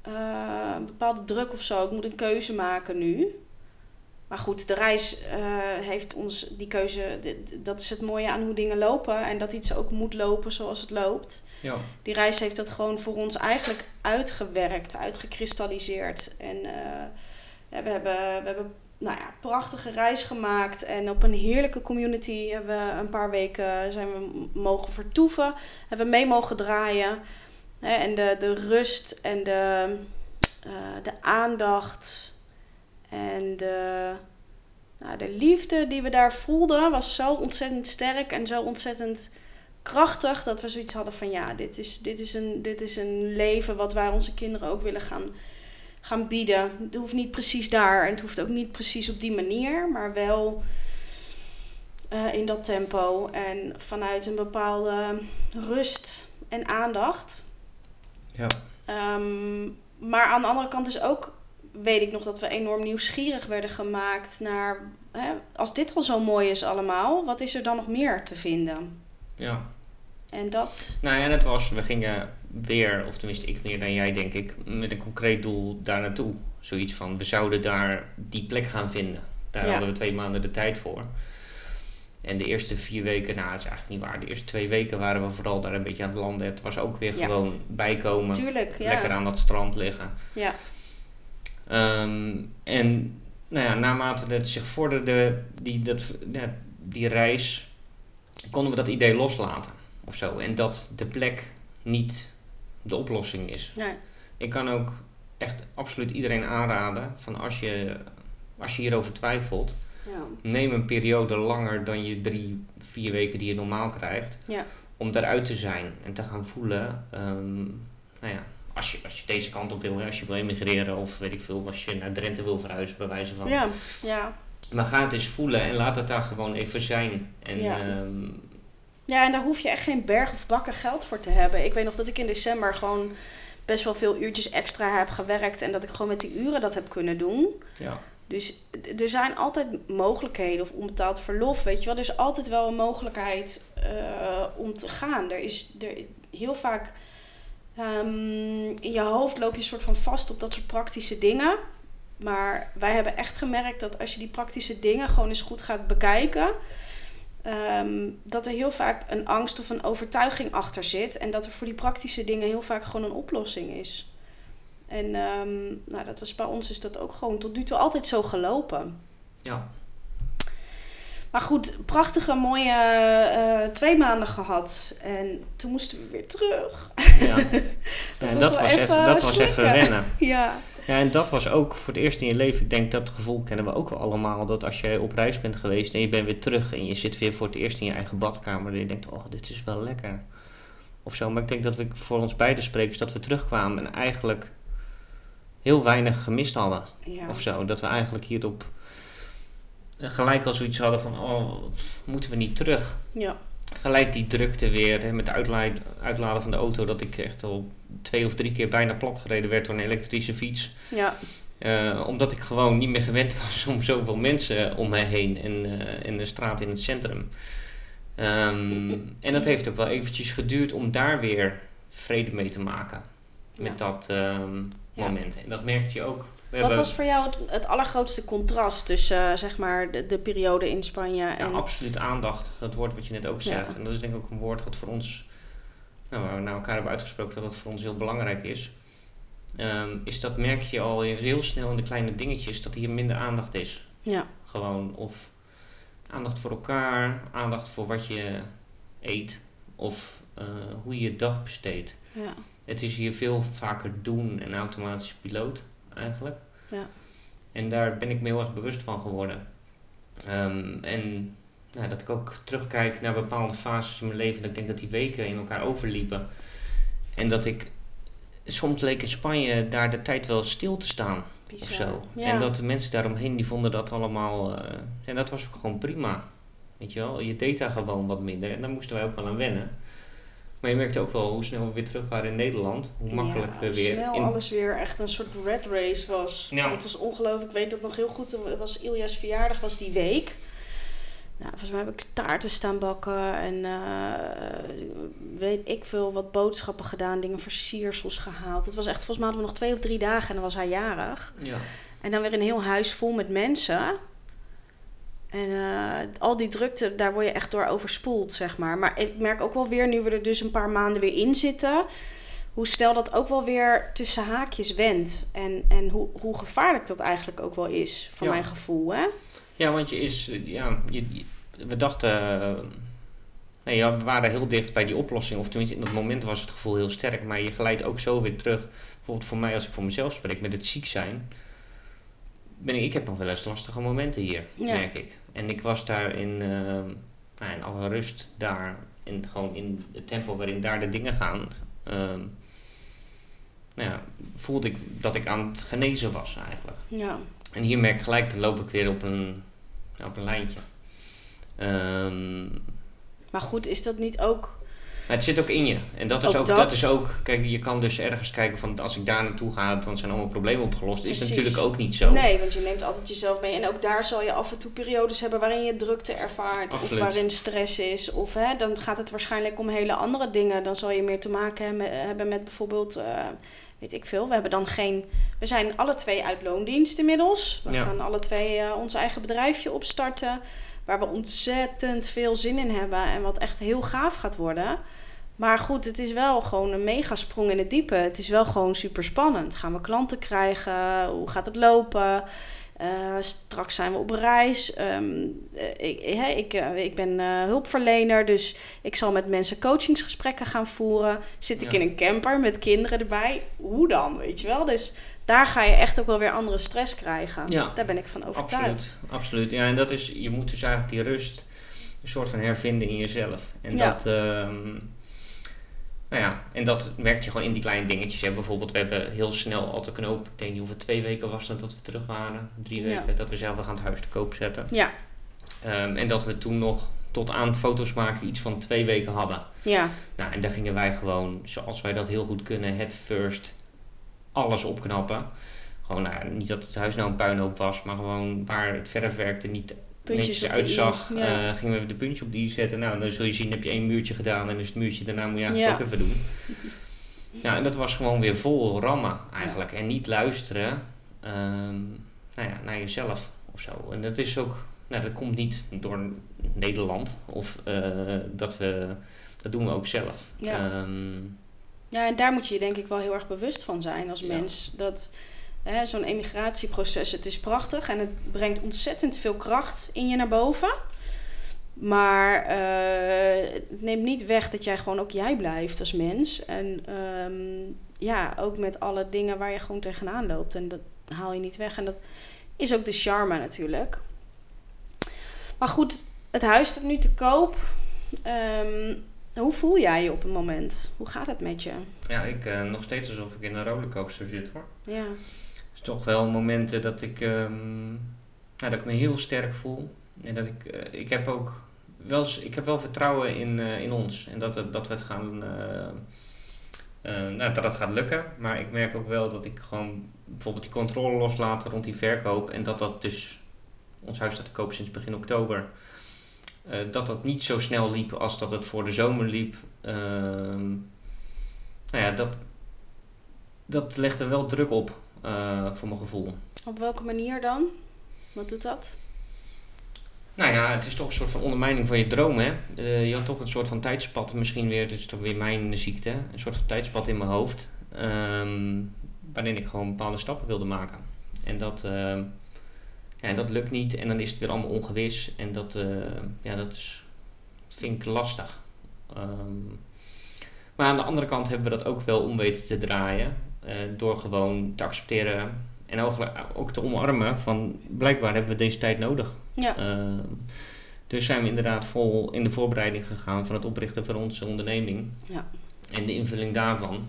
Speaker 1: Uh, een bepaalde druk of zo. Ik moet een keuze maken nu. Maar goed, de reis uh, heeft ons die keuze. Dat is het mooie aan hoe dingen lopen. En dat iets ook moet lopen zoals het loopt.
Speaker 2: Ja.
Speaker 1: Die reis heeft dat gewoon voor ons eigenlijk uitgewerkt, uitgekristalliseerd. En uh, we hebben, we hebben nou ja, prachtige reis gemaakt. En op een heerlijke community hebben we een paar weken zijn we mogen vertoeven. Hebben we mee mogen draaien. En de, de rust en de, uh, de aandacht en de, nou, de liefde die we daar voelden was zo ontzettend sterk en zo ontzettend krachtig dat we zoiets hadden van ja, dit is, dit is, een, dit is een leven wat wij onze kinderen ook willen gaan, gaan bieden. Het hoeft niet precies daar en het hoeft ook niet precies op die manier, maar wel uh, in dat tempo en vanuit een bepaalde rust en aandacht.
Speaker 2: Ja.
Speaker 1: Um, maar aan de andere kant is ook weet ik nog dat we enorm nieuwsgierig werden gemaakt naar... Hè, als dit al zo mooi is allemaal, wat is er dan nog meer te vinden?
Speaker 2: Ja.
Speaker 1: En dat...
Speaker 2: Nou ja, het was, we gingen weer, of tenminste ik meer dan jij denk ik, met een concreet doel daar naartoe. Zoiets van, we zouden daar die plek gaan vinden. Daar ja. hadden we twee maanden de tijd voor. En de eerste vier weken, nou, dat is eigenlijk niet waar. De eerste twee weken waren we vooral daar een beetje aan het landen. Het was ook weer ja. gewoon bijkomen.
Speaker 1: Tuurlijk, ja.
Speaker 2: Lekker aan dat strand liggen.
Speaker 1: Ja.
Speaker 2: Um, en nou ja, naarmate het zich vorderde, die, dat, die reis, konden we dat idee loslaten of zo. En dat de plek niet de oplossing is.
Speaker 1: Nee.
Speaker 2: Ik kan ook echt absoluut iedereen aanraden van als je, als je hierover twijfelt,
Speaker 1: ja.
Speaker 2: neem een periode langer dan je drie, vier weken die je normaal krijgt.
Speaker 1: Ja.
Speaker 2: Om daaruit te zijn en te gaan voelen. Um, nou ja, als je, als je deze kant op wil, als je wil emigreren of weet ik veel, als je naar Drenthe wil verhuizen, bij wijze van.
Speaker 1: Ja, ja.
Speaker 2: Maar ga het eens voelen en laat het daar gewoon even zijn. En,
Speaker 1: ja.
Speaker 2: Um,
Speaker 1: ja, en daar hoef je echt geen berg of bakken geld voor te hebben. Ik weet nog dat ik in december gewoon best wel veel uurtjes extra heb gewerkt en dat ik gewoon met die uren dat heb kunnen doen.
Speaker 2: Ja.
Speaker 1: Dus er zijn altijd mogelijkheden of onbetaald verlof, weet je wel. Er is altijd wel een mogelijkheid uh, om te gaan. Er is er, heel vaak Um, in je hoofd loop je soort van vast op dat soort praktische dingen. Maar wij hebben echt gemerkt dat als je die praktische dingen gewoon eens goed gaat bekijken, ehm, dat er heel vaak een angst of een overtuiging achter zit. En dat er voor die praktische dingen heel vaak gewoon een oplossing is. En ehm, nou, dat was bij ons is dat ook gewoon tot nu toe altijd zo gelopen.
Speaker 2: Ja.
Speaker 1: Maar goed, prachtige, mooie uh, twee maanden gehad. En toen moesten we weer terug. Ja,
Speaker 2: dat, was, dat was even, dat was even wennen.
Speaker 1: Ja.
Speaker 2: Ja, en dat was ook voor het eerst in je leven. Ik denk dat gevoel kennen we ook wel allemaal. Dat als jij op reis bent geweest en je bent weer terug en je zit weer voor het eerst in je eigen badkamer. En je denkt, oh, dit is wel lekker. Of zo. Maar ik denk dat we voor ons beide sprekers dat we terugkwamen en eigenlijk heel weinig gemist hadden. Ja. Of zo. Dat we eigenlijk hierop gelijk al zoiets hadden van, oh, moeten we niet terug?
Speaker 1: Ja.
Speaker 2: Gelijk die drukte weer hè, met het uitladen van de auto, dat ik echt al twee of drie keer bijna plat gereden werd door een elektrische fiets.
Speaker 1: Ja.
Speaker 2: Uh, omdat ik gewoon niet meer gewend was om zoveel mensen om mij heen en uh, in de straat in het centrum. Um, en dat heeft ook wel eventjes geduurd om daar weer vrede mee te maken. Met ja. dat um, moment. Ja. En dat merkte je ook
Speaker 1: wat was voor jou het, allergrootste contrast tussen uh, zeg maar de, de, periode in Spanje en...
Speaker 2: Ja, absoluut aandacht. Dat woord wat je net ook zegt. En dat is denk ik ook een woord wat voor ons... Nou, waar we naar elkaar hebben uitgesproken dat dat voor ons heel belangrijk is. Um, is dat merk je al heel snel in de kleine dingetjes dat hier minder aandacht is.
Speaker 1: Ja.
Speaker 2: Gewoon. Of aandacht voor elkaar, aandacht voor wat je eet. Of uh, hoe je je dag besteedt.
Speaker 1: Ja.
Speaker 2: Het is hier veel vaker doen en automatische piloot eigenlijk.
Speaker 1: Ja.
Speaker 2: En daar ben ik me heel erg bewust van geworden. Um, en nou, dat ik ook terugkijk naar bepaalde fases in mijn leven. Dat ik denk dat die weken in elkaar overliepen. En dat ik soms leek in Spanje daar de tijd wel stil te staan. Bizar. Of zo. Ja. En dat de mensen daaromheen die vonden dat allemaal. Uh, en dat was ook gewoon prima. Weet je wel, je deed daar gewoon wat minder. En daar moesten wij ook wel aan wennen. Maar je merkte ook wel hoe snel we weer terug waren in Nederland. Hoe makkelijk we weer...
Speaker 1: snel in... alles weer echt een soort red race was. Ja. Het was ongelooflijk. Ik weet dat nog heel goed. Het was Ilja's verjaardag, was die week. Nou, volgens mij heb ik taarten staan bakken en uh, weet ik veel wat boodschappen gedaan, dingen versiersels gehaald. Het was echt, volgens mij hadden we nog twee of drie dagen en dan was hij jarig.
Speaker 2: Ja.
Speaker 1: En dan weer een heel huis vol met mensen. En uh, al die drukte, daar word je echt door overspoeld, zeg maar. Maar ik merk ook wel weer, nu we er dus een paar maanden weer in zitten... hoe snel dat ook wel weer tussen haakjes wendt. En, en hoe, hoe gevaarlijk dat eigenlijk ook wel is, voor mijn gevoel, hè?
Speaker 2: Ja, want je is... Ja, je, we dachten... Uh, nee, ja, we waren heel dicht bij die oplossing. Of tenminste, in dat moment was het gevoel heel sterk. Maar je glijdt ook zo weer terug. Bijvoorbeeld voor mij, als ik voor mezelf spreek, met het ziek zijn... Ben ik, ik heb nog wel eens lastige momenten hier, merk ik. En ik was daar in, uh, nou, in alle rust daar. En gewoon in het tempo waarin daar de dingen gaan. Uh, nou ja, voelde ik dat ik aan het genezen was eigenlijk.
Speaker 1: Ja.
Speaker 2: En hier merk ik gelijk, dan loop ik weer op een, op een lijntje. Um,
Speaker 1: maar goed, is dat niet ook
Speaker 2: het zit ook in je. En dat is ook, dat. is ook, kijk, je kan dus ergens kijken van als ik daar naartoe ga, dan zijn allemaal problemen opgelost. Is natuurlijk ook niet zo.
Speaker 1: Nee, want je neemt altijd jezelf mee. En ook daar zal je af en toe periodes hebben waarin je drukte ervaart. Of waarin stress is. Of hè, dan gaat het waarschijnlijk om hele andere dingen. Dan zal je meer te maken hebben met bijvoorbeeld. Uh, weet ik veel. We hebben dan geen. We zijn alle twee uit loondienst inmiddels. We gaan alle twee uh, ons eigen bedrijfje opstarten. Waar we ontzettend veel zin in hebben. En wat echt heel gaaf gaat worden. Maar goed, het is wel gewoon een megasprong in het diepe. Het is wel gewoon super spannend. Gaan we klanten krijgen? Hoe gaat het lopen? Uh, straks zijn we op reis. Um, ik, ik, uh, ik ben uh, hulpverlener, dus ik zal met mensen coachingsgesprekken gaan voeren. Zit ik in een camper met kinderen erbij? Hoe dan, weet je wel? Dus daar ga je echt ook wel weer andere stress krijgen. Ja, daar ben ik van overtuigd.
Speaker 2: Absoluut, absoluut. Ja, en dat is, je moet dus eigenlijk die rust een soort van hervinden in jezelf. En ja. dat... Um, nou ja, en dat merk je gewoon in die kleine dingetjes. Hè. Bijvoorbeeld, we hebben heel snel al te knoop. Ik denk niet hoeveel twee weken was het dat we terug waren. Drie weken. Dat we zelf gaan het huis te koop zetten.
Speaker 1: Ja.
Speaker 2: Um, en dat we toen nog tot aan foto's maken iets van twee weken hadden.
Speaker 1: Ja.
Speaker 2: Nou, en daar gingen wij gewoon, zoals wij dat heel goed kunnen, het first alles opknappen. Gewoon, nou, niet dat het huis nou een puinhoop was, maar gewoon waar het verf werkte niet puntjes uitzag, ja. uh, gingen we de puntje op die zetten. Nou, dan zul je zien, heb je één muurtje gedaan en is het muurtje daarna moet je eigenlijk ook even doen. Ja, en dat was gewoon weer vol rammen eigenlijk. En niet luisteren. Um, nou ja, naar jezelf of zo. En dat is ook, nou, dat komt niet door Nederland of eh, dat we, dat doen we ook zelf.
Speaker 1: Ja.
Speaker 2: Ehm,
Speaker 1: Ja, en daar moet je je denk ik wel heel erg bewust van zijn als
Speaker 2: Ja.
Speaker 1: mens. Dat zo'n emigratieproces, het is prachtig en het brengt ontzettend veel kracht in je naar boven. Maar eh, het neemt niet weg dat jij gewoon ook jij blijft als mens. En ehm, ja, ook met alle dingen waar je gewoon tegenaan loopt. En dat haal je niet weg. En dat is ook de charme natuurlijk. Maar goed, het huis staat nu te koop. Ehm, hoe voel jij je op het moment? Hoe gaat het met je?
Speaker 2: ja, ik eh, nog steeds alsof ik in een rollercoaster zit hoor.
Speaker 1: Ja,
Speaker 2: Toch wel momenten dat ik, ehm, dat ik me heel sterk voel. En dat ik, eh, ik heb ook wel, ik heb wel vertrouwen in, eh, in ons. En dat, dat we het gaan, eh, nou, dat gaat lukken. Maar ik merk ook wel dat ik gewoon bijvoorbeeld die controle loslaat rond die verkoop. En dat dat dus, ons huis staat te koop sinds begin oktober. dat dat niet zo snel liep als dat het voor de zomer liep. Ehm, nou ja, dat, dat er wel druk op, eh, voor mijn gevoel.
Speaker 1: op welke manier dan? Wat doet dat?
Speaker 2: Nou ja, het is toch een soort van ondermijning van je droom, hè? Eh, je had toch een soort van tijdspad, misschien weer, het is toch weer mijn ziekte, een soort van tijdspad in mijn hoofd, ehm, waarin ik gewoon bepaalde stappen wilde maken. En dat, ehm, ja, en dat lukt niet en dan is het weer allemaal ongewis en dat, eh, ja, dat is, vind ik lastig. Ehm, maar aan de andere kant hebben we dat ook wel om weten te draaien, eh, door gewoon te accepteren en ook, te omarmen van blijkbaar hebben we deze tijd nodig.
Speaker 1: Ja,
Speaker 2: Ehm, dus zijn we inderdaad vol in de voorbereiding gegaan van het oprichten van onze onderneming.
Speaker 1: Ja.
Speaker 2: En de invulling daarvan.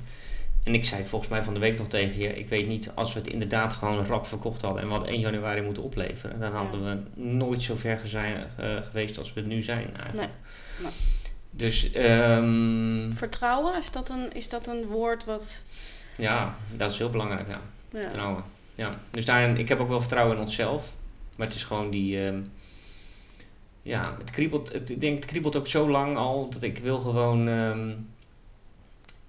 Speaker 2: En ik zei volgens mij van de week nog tegen je, ik weet niet, als we het inderdaad gewoon rap verkocht hadden en we hadden 1 januari moeten opleveren, dan hadden we nooit zo ver gezijn, eh, geweest als we nu zijn eigenlijk.
Speaker 1: Nee, nee.
Speaker 2: Dus ehm,
Speaker 1: vertrouwen, is dat een, is dat een woord wat...
Speaker 2: ja, dat is heel belangrijk, ja.
Speaker 1: Ja,
Speaker 2: Vertrouwen. Ja. Dus daarin, ik heb ook wel vertrouwen in onszelf. Maar het is gewoon die. ehm, ja, het kriebelt. Het, ik denk, het kriebelt ook zo lang al dat ik wil gewoon. ehm,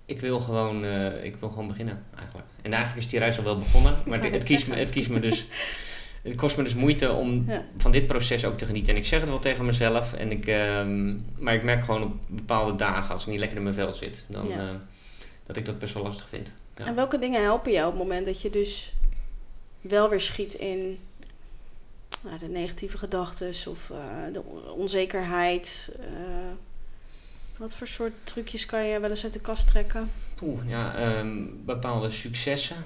Speaker 2: ik wil gewoon, eh, ik wil gewoon beginnen eigenlijk. En eigenlijk is die reis al wel begonnen. Maar het, kiest me, het kiest me dus. Het kost me dus moeite om
Speaker 1: Ja.
Speaker 2: van dit proces ook te genieten. En ik zeg het wel tegen mezelf. En ik, ehm, maar ik merk gewoon op bepaalde dagen, als ik niet lekker in mijn vel zit, dan,
Speaker 1: Ja.
Speaker 2: eh, dat ik dat best wel lastig vind. Ja.
Speaker 1: En welke dingen helpen jou op het moment dat je dus wel weer schiet in nou, de negatieve gedachten of eh, de on- onzekerheid? eh, wat voor soort trucjes kan je wel eens uit de kast trekken?
Speaker 2: Poeh, ja, ehm, bepaalde successen.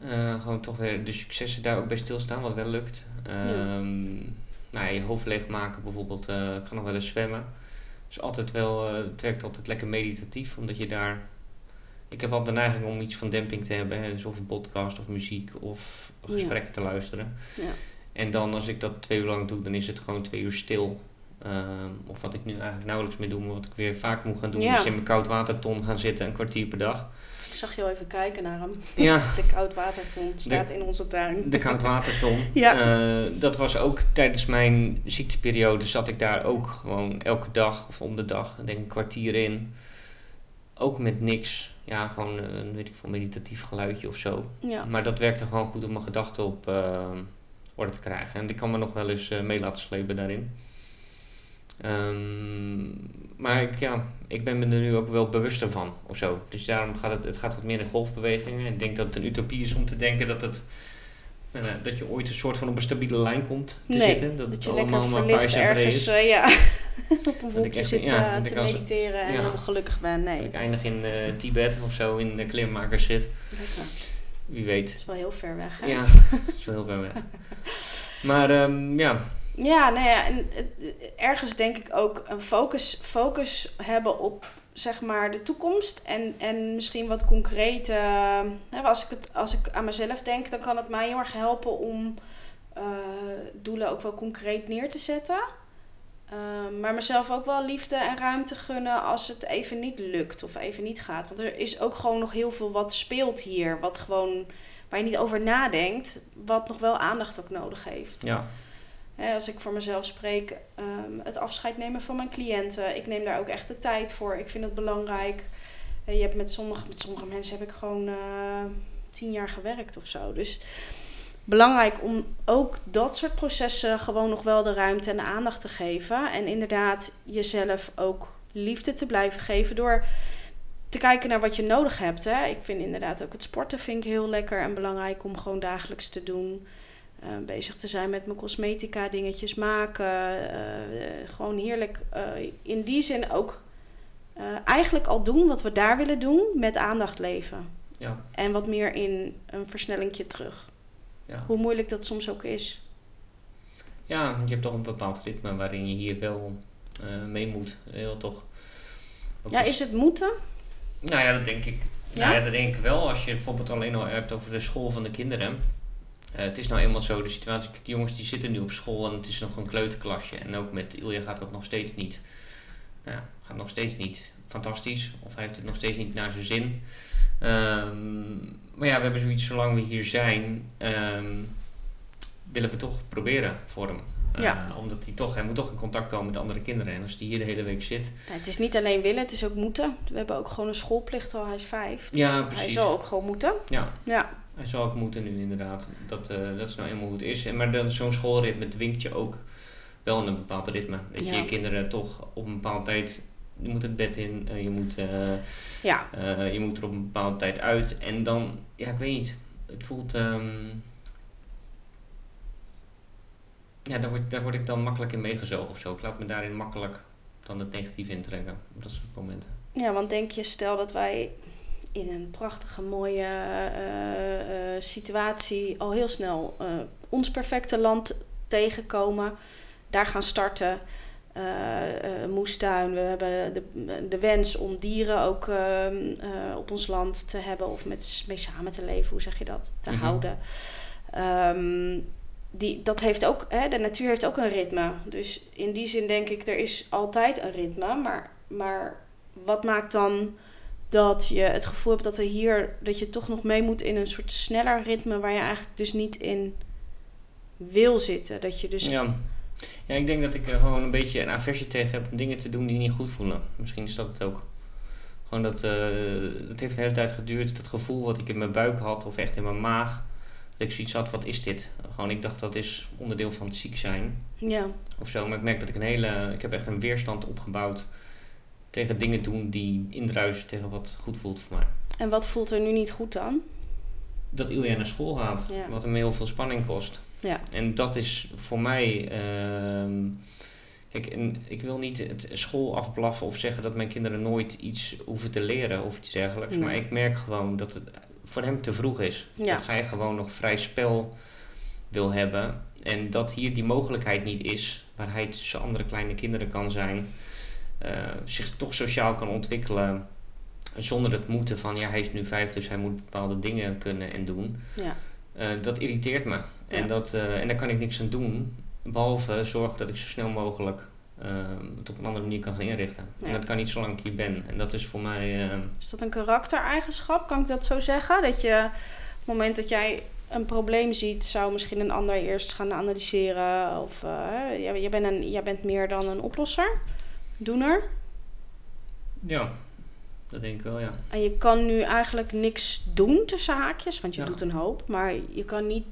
Speaker 2: Eh, gewoon toch weer de successen daar ook bij stilstaan, wat wel lukt. Ehm nou, ja, je hoofd leegmaken bijvoorbeeld. eh ik ga nog wel eens zwemmen. Dus altijd wel, het werkt altijd lekker meditatief, omdat je daar... Ik heb altijd de neiging om iets van demping te hebben. Dus of een podcast of muziek of
Speaker 1: Ja.
Speaker 2: gesprekken te luisteren.
Speaker 1: Ja.
Speaker 2: En dan als ik dat twee uur lang doe, dan is het gewoon twee uur stil. Ehm, of wat ik nu eigenlijk nauwelijks meer doe, maar wat ik weer vaak moet gaan doen,
Speaker 1: Ja.
Speaker 2: is in mijn koudwaterton gaan zitten een kwartier per dag.
Speaker 1: Ik zag je al even kijken naar hem.
Speaker 2: Ja,
Speaker 1: De koudwaterton staat in onze tuin.
Speaker 2: de koudwaterton.
Speaker 1: Ja.
Speaker 2: Eh, dat was ook tijdens mijn ziekteperiode zat ik daar ook gewoon elke dag of om de dag, denk ik een kwartier in. Ook met niks. Ja, gewoon een weet ik veel, meditatief geluidje of zo.
Speaker 1: Ja.
Speaker 2: Maar dat werkte gewoon goed om mijn gedachten op eh, orde te krijgen. En ik kan me nog wel eens eh, mee laten slepen daarin. Ehm, maar ik, ja, ik ben me er nu ook wel bewuster van of zo. Dus daarom gaat het, het gaat wat meer in golfbewegingen. Ik denk dat het een utopie is om te denken dat, het, nou, dat je ooit een soort van op een stabiele lijn komt te
Speaker 1: Nee,
Speaker 2: zitten. Dat,
Speaker 1: Dat
Speaker 2: het allemaal maar pijs en
Speaker 1: ergens
Speaker 2: is.
Speaker 1: eh, ja, op een wolkje
Speaker 2: echt-
Speaker 1: zit
Speaker 2: ja,
Speaker 1: eh,
Speaker 2: dat
Speaker 1: te
Speaker 2: als-
Speaker 1: mediteren en
Speaker 2: ja.
Speaker 1: helemaal gelukkig ben. Nee,
Speaker 2: Dat ik eindig in eh, Tibet of zo in de klimmakers zit.
Speaker 1: dat
Speaker 2: Wie weet.
Speaker 1: is wel heel ver weg. Hè?
Speaker 2: Ja, zo heel ver weg. Maar ehm, ja,
Speaker 1: Ja, nou ja, en het- ergens denk ik ook een focus, focus hebben op zeg maar de toekomst en, en misschien wat concrete. hè, als, ik het, als ik aan mezelf denk, dan kan het mij heel erg helpen om eh, doelen ook wel concreet neer te zetten. Ehm, maar mezelf ook wel liefde en ruimte gunnen als het even niet lukt of even niet gaat. Want er is ook gewoon nog heel veel wat speelt hier. Wat gewoon, waar je niet over nadenkt. Wat nog wel aandacht ook nodig heeft.
Speaker 2: ja.
Speaker 1: Als ik voor mezelf spreek, ehm, het afscheid nemen van mijn cliënten. Ik neem daar ook echt de tijd voor. Ik vind het belangrijk. Eh, je hebt met, sommige, met sommige mensen heb ik gewoon eh, tien jaar gewerkt of zo. Dus belangrijk om ook dat soort processen gewoon nog wel de ruimte en de aandacht te geven. En inderdaad jezelf ook liefde te blijven geven door te kijken naar wat je nodig hebt. Hè. Ik vind inderdaad ook het sporten vind ik heel lekker en belangrijk om gewoon dagelijks te doen. Uh, bezig te zijn met mijn cosmetica, dingetjes maken. Uh, gewoon heerlijk in die zin ook eigenlijk al doen wat we daar willen doen, met aandacht leven.
Speaker 2: Ja.
Speaker 1: En wat meer in een versnellingje terug.
Speaker 2: Ja.
Speaker 1: Hoe moeilijk dat soms ook is.
Speaker 2: Ja, je hebt toch een bepaald ritme waarin je hier wel mee moet. Heel toch.
Speaker 1: Ja, is het moeten?
Speaker 2: Nou ja, dat denk ik. Ja? Nou ja, dat denk ik wel. Als je bijvoorbeeld alleen al hebt over de school van de kinderen. Uh, het is nou eenmaal zo, de situatie, de jongens die zitten nu op school en het is nog een kleuterklasje. En ook met Ilja gaat dat nog steeds niet. Nou, gaat nog steeds niet fantastisch. Of hij heeft het nog steeds niet naar zijn zin. Um, maar ja, we hebben zoiets, zolang we hier zijn, um, willen we toch proberen voor hem.
Speaker 1: Ja.
Speaker 2: Uh, omdat hij toch, hij moet toch in contact komen met andere kinderen. En als hij hier de hele week zit.
Speaker 1: Ja, het is niet alleen willen, het is ook moeten. We hebben ook gewoon een schoolplicht al, hij is vijf. Dus
Speaker 2: ja, precies.
Speaker 1: Hij zal ook gewoon moeten.
Speaker 2: Ja.
Speaker 1: Ja.
Speaker 2: Hij zal ook moeten nu inderdaad. Dat, uh, dat is nou eenmaal hoe het is. En, maar zo'n schoolritme dwingt je ook wel in een bepaald ritme. Dat je je kinderen toch op een bepaalde tijd... Je moet het bed in, uh, je, moet, uh,
Speaker 1: ja.
Speaker 2: je moet er op een bepaalde tijd uit. En dan, ja, ik weet niet. Het voelt... Um, ja, daar word, daar word ik dan makkelijk in meegezogen of zo. Ik laat me daarin makkelijk dan het negatief intrekken. Op dat soort momenten.
Speaker 1: Ja, want denk je, stel dat wij in een prachtige, mooie uh, situatie al heel snel ons perfecte land tegenkomen. Daar gaan starten. moestuin. We hebben de, de wens om dieren ook ehm, op ons land te hebben of met, mee samen te leven. Hoe zeg je dat? Te
Speaker 2: Mhm.
Speaker 1: houden. Um, die, dat heeft ook, hè, de natuur heeft ook een ritme. Dus in die zin denk ik, er is altijd een ritme. Maar, maar wat maakt dan dat je het gevoel hebt dat er hier dat je toch nog mee moet in een soort sneller ritme waar je eigenlijk dus niet in wil zitten. Dat je dus.
Speaker 2: Ja. Ja, ik denk dat ik er gewoon een beetje een aversie tegen heb om dingen te doen die niet goed voelen. Misschien is dat het ook. Gewoon dat, uh, dat heeft de hele tijd geduurd. Dat gevoel wat ik in mijn buik had, of echt in mijn maag. Dat ik zoiets had, wat is dit? Gewoon, ik dacht dat is onderdeel van het ziek zijn.
Speaker 1: Ja.
Speaker 2: Of zo. Maar ik merk dat ik een hele. Ik heb echt een weerstand opgebouwd tegen dingen doen die indruisen tegen wat goed voelt voor mij.
Speaker 1: En wat voelt er nu niet goed dan?
Speaker 2: Dat Ilja naar school gaat,
Speaker 1: Ja.
Speaker 2: wat hem heel veel spanning kost.
Speaker 1: Ja.
Speaker 2: En dat is voor mij. ehm, kijk, en ik wil niet het school afblaffen of zeggen dat mijn kinderen nooit iets hoeven te leren of iets dergelijks.
Speaker 1: Nee.
Speaker 2: Maar ik merk gewoon dat het voor hem te vroeg is.
Speaker 1: Ja.
Speaker 2: Dat hij gewoon nog vrij spel wil hebben. En dat hier die mogelijkheid niet is, waar hij tussen andere kleine kinderen kan zijn, eh, zich toch sociaal kan ontwikkelen. Zonder het moeten van ja, hij is nu vijf, dus hij moet bepaalde dingen kunnen en doen.
Speaker 1: Ja.
Speaker 2: Eh, dat irriteert me. En, dat, eh, en daar kan ik niks aan doen. Behalve zorgen dat ik zo snel mogelijk eh, het op een andere manier kan gaan inrichten.
Speaker 1: Ja.
Speaker 2: En dat kan niet zolang ik hier ben. En dat is voor mij. eh,
Speaker 1: Is dat een karaktereigenschap? Kan ik dat zo zeggen? Dat je op het moment dat jij een probleem ziet, zou misschien een ander eerst gaan analyseren. Of eh, jij, jij, bent een, jij bent meer dan een oplosser, doener.
Speaker 2: ja, dat denk ik wel, ja.
Speaker 1: En je kan nu eigenlijk niks doen tussen haakjes, want je
Speaker 2: Ja.
Speaker 1: doet een hoop. Maar je kan niet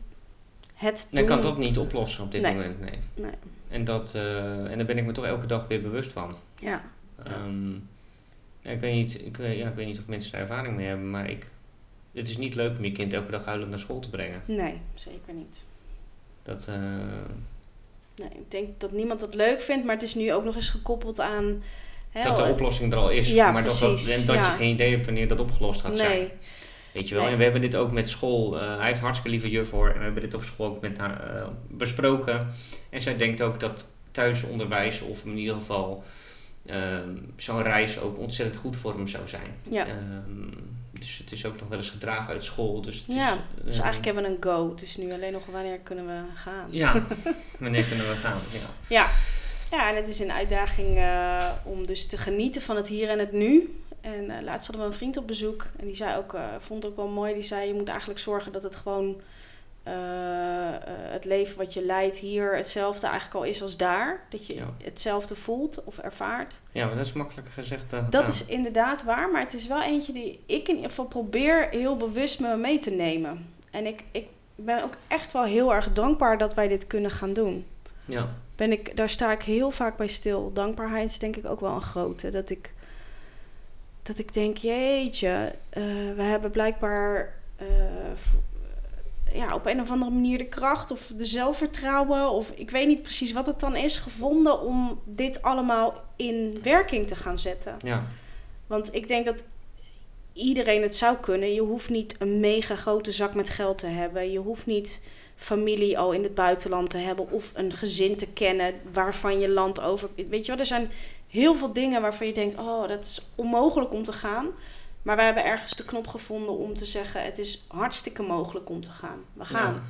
Speaker 1: het
Speaker 2: Nee,
Speaker 1: doen.
Speaker 2: kan dat niet oplossen op dit
Speaker 1: Nee.
Speaker 2: moment, nee.
Speaker 1: Nee.
Speaker 2: En, dat, eh, en daar ben ik me toch elke dag weer bewust van.
Speaker 1: Ja.
Speaker 2: Ehm, ja, ik, weet niet, ik, weet- ja, ik weet niet of mensen daar ervaring mee hebben, maar ik, het is niet leuk om je kind elke dag huilend naar school te brengen.
Speaker 1: Nee, zeker niet.
Speaker 2: Dat, eh,
Speaker 1: Nee, ik denk dat niemand dat leuk vindt, maar het is nu ook nog eens gekoppeld aan. Hè,
Speaker 2: dat de oplossing er al is,
Speaker 1: Ja,
Speaker 2: maar dat, en dat
Speaker 1: ja.
Speaker 2: je geen idee hebt wanneer dat opgelost gaat zijn. Weet je wel,
Speaker 1: Nee.
Speaker 2: en we hebben dit ook met school. eh, hij heeft hartstikke lieve juf hoor. En we hebben dit op school ook met haar eh, besproken. En zij denkt ook dat thuisonderwijs, of in ieder geval ehm, zo'n reis ook ontzettend goed voor hem zou zijn.
Speaker 1: ja.
Speaker 2: Ehm, dus het is ook nog wel eens gedragen uit school. Dus, het
Speaker 1: Ja,
Speaker 2: is,
Speaker 1: dus
Speaker 2: eh,
Speaker 1: eigenlijk hebben we een go. Het is nu alleen nog wanneer kunnen we gaan.
Speaker 2: Ja, wanneer kunnen we gaan? Ja.
Speaker 1: Ja, ja en het is een uitdaging eh, om dus te genieten van het hier en het nu. En eh, laatst hadden we een vriend op bezoek. En die zei ook, eh, vond het ook wel mooi. Die zei, je moet eigenlijk zorgen dat het gewoon... eh, het leven wat je leidt hier hetzelfde eigenlijk al is als daar. Dat je
Speaker 2: Ja.
Speaker 1: hetzelfde voelt of ervaart.
Speaker 2: ja, maar dat is makkelijker gezegd dan
Speaker 1: Dat is inderdaad waar, maar het is wel eentje die ik in ieder geval probeer heel bewust me mee te nemen. En ik, ik ben ook echt wel heel erg dankbaar dat wij dit kunnen gaan doen.
Speaker 2: Ja.
Speaker 1: Ben ik, daar sta ik heel vaak bij stil. Dankbaarheid is denk ik ook wel een grote. Dat ik, dat ik denk, jeetje, eh, we hebben blijkbaar eh, ja, op een of andere manier de kracht of de zelfvertrouwen, of ik weet niet precies wat het dan is, gevonden om dit allemaal in werking te gaan zetten.
Speaker 2: Ja.
Speaker 1: Want ik denk dat iedereen het zou kunnen. Je hoeft niet een mega grote zak met geld te hebben. Je hoeft niet familie al in het buitenland te hebben of een gezin te kennen waarvan je land over. Weet je wel, er zijn heel veel dingen waarvan je denkt: oh, dat is onmogelijk om te gaan. Maar wij hebben ergens de knop gevonden om te zeggen: het is hartstikke mogelijk om te gaan. We gaan.
Speaker 2: Ja.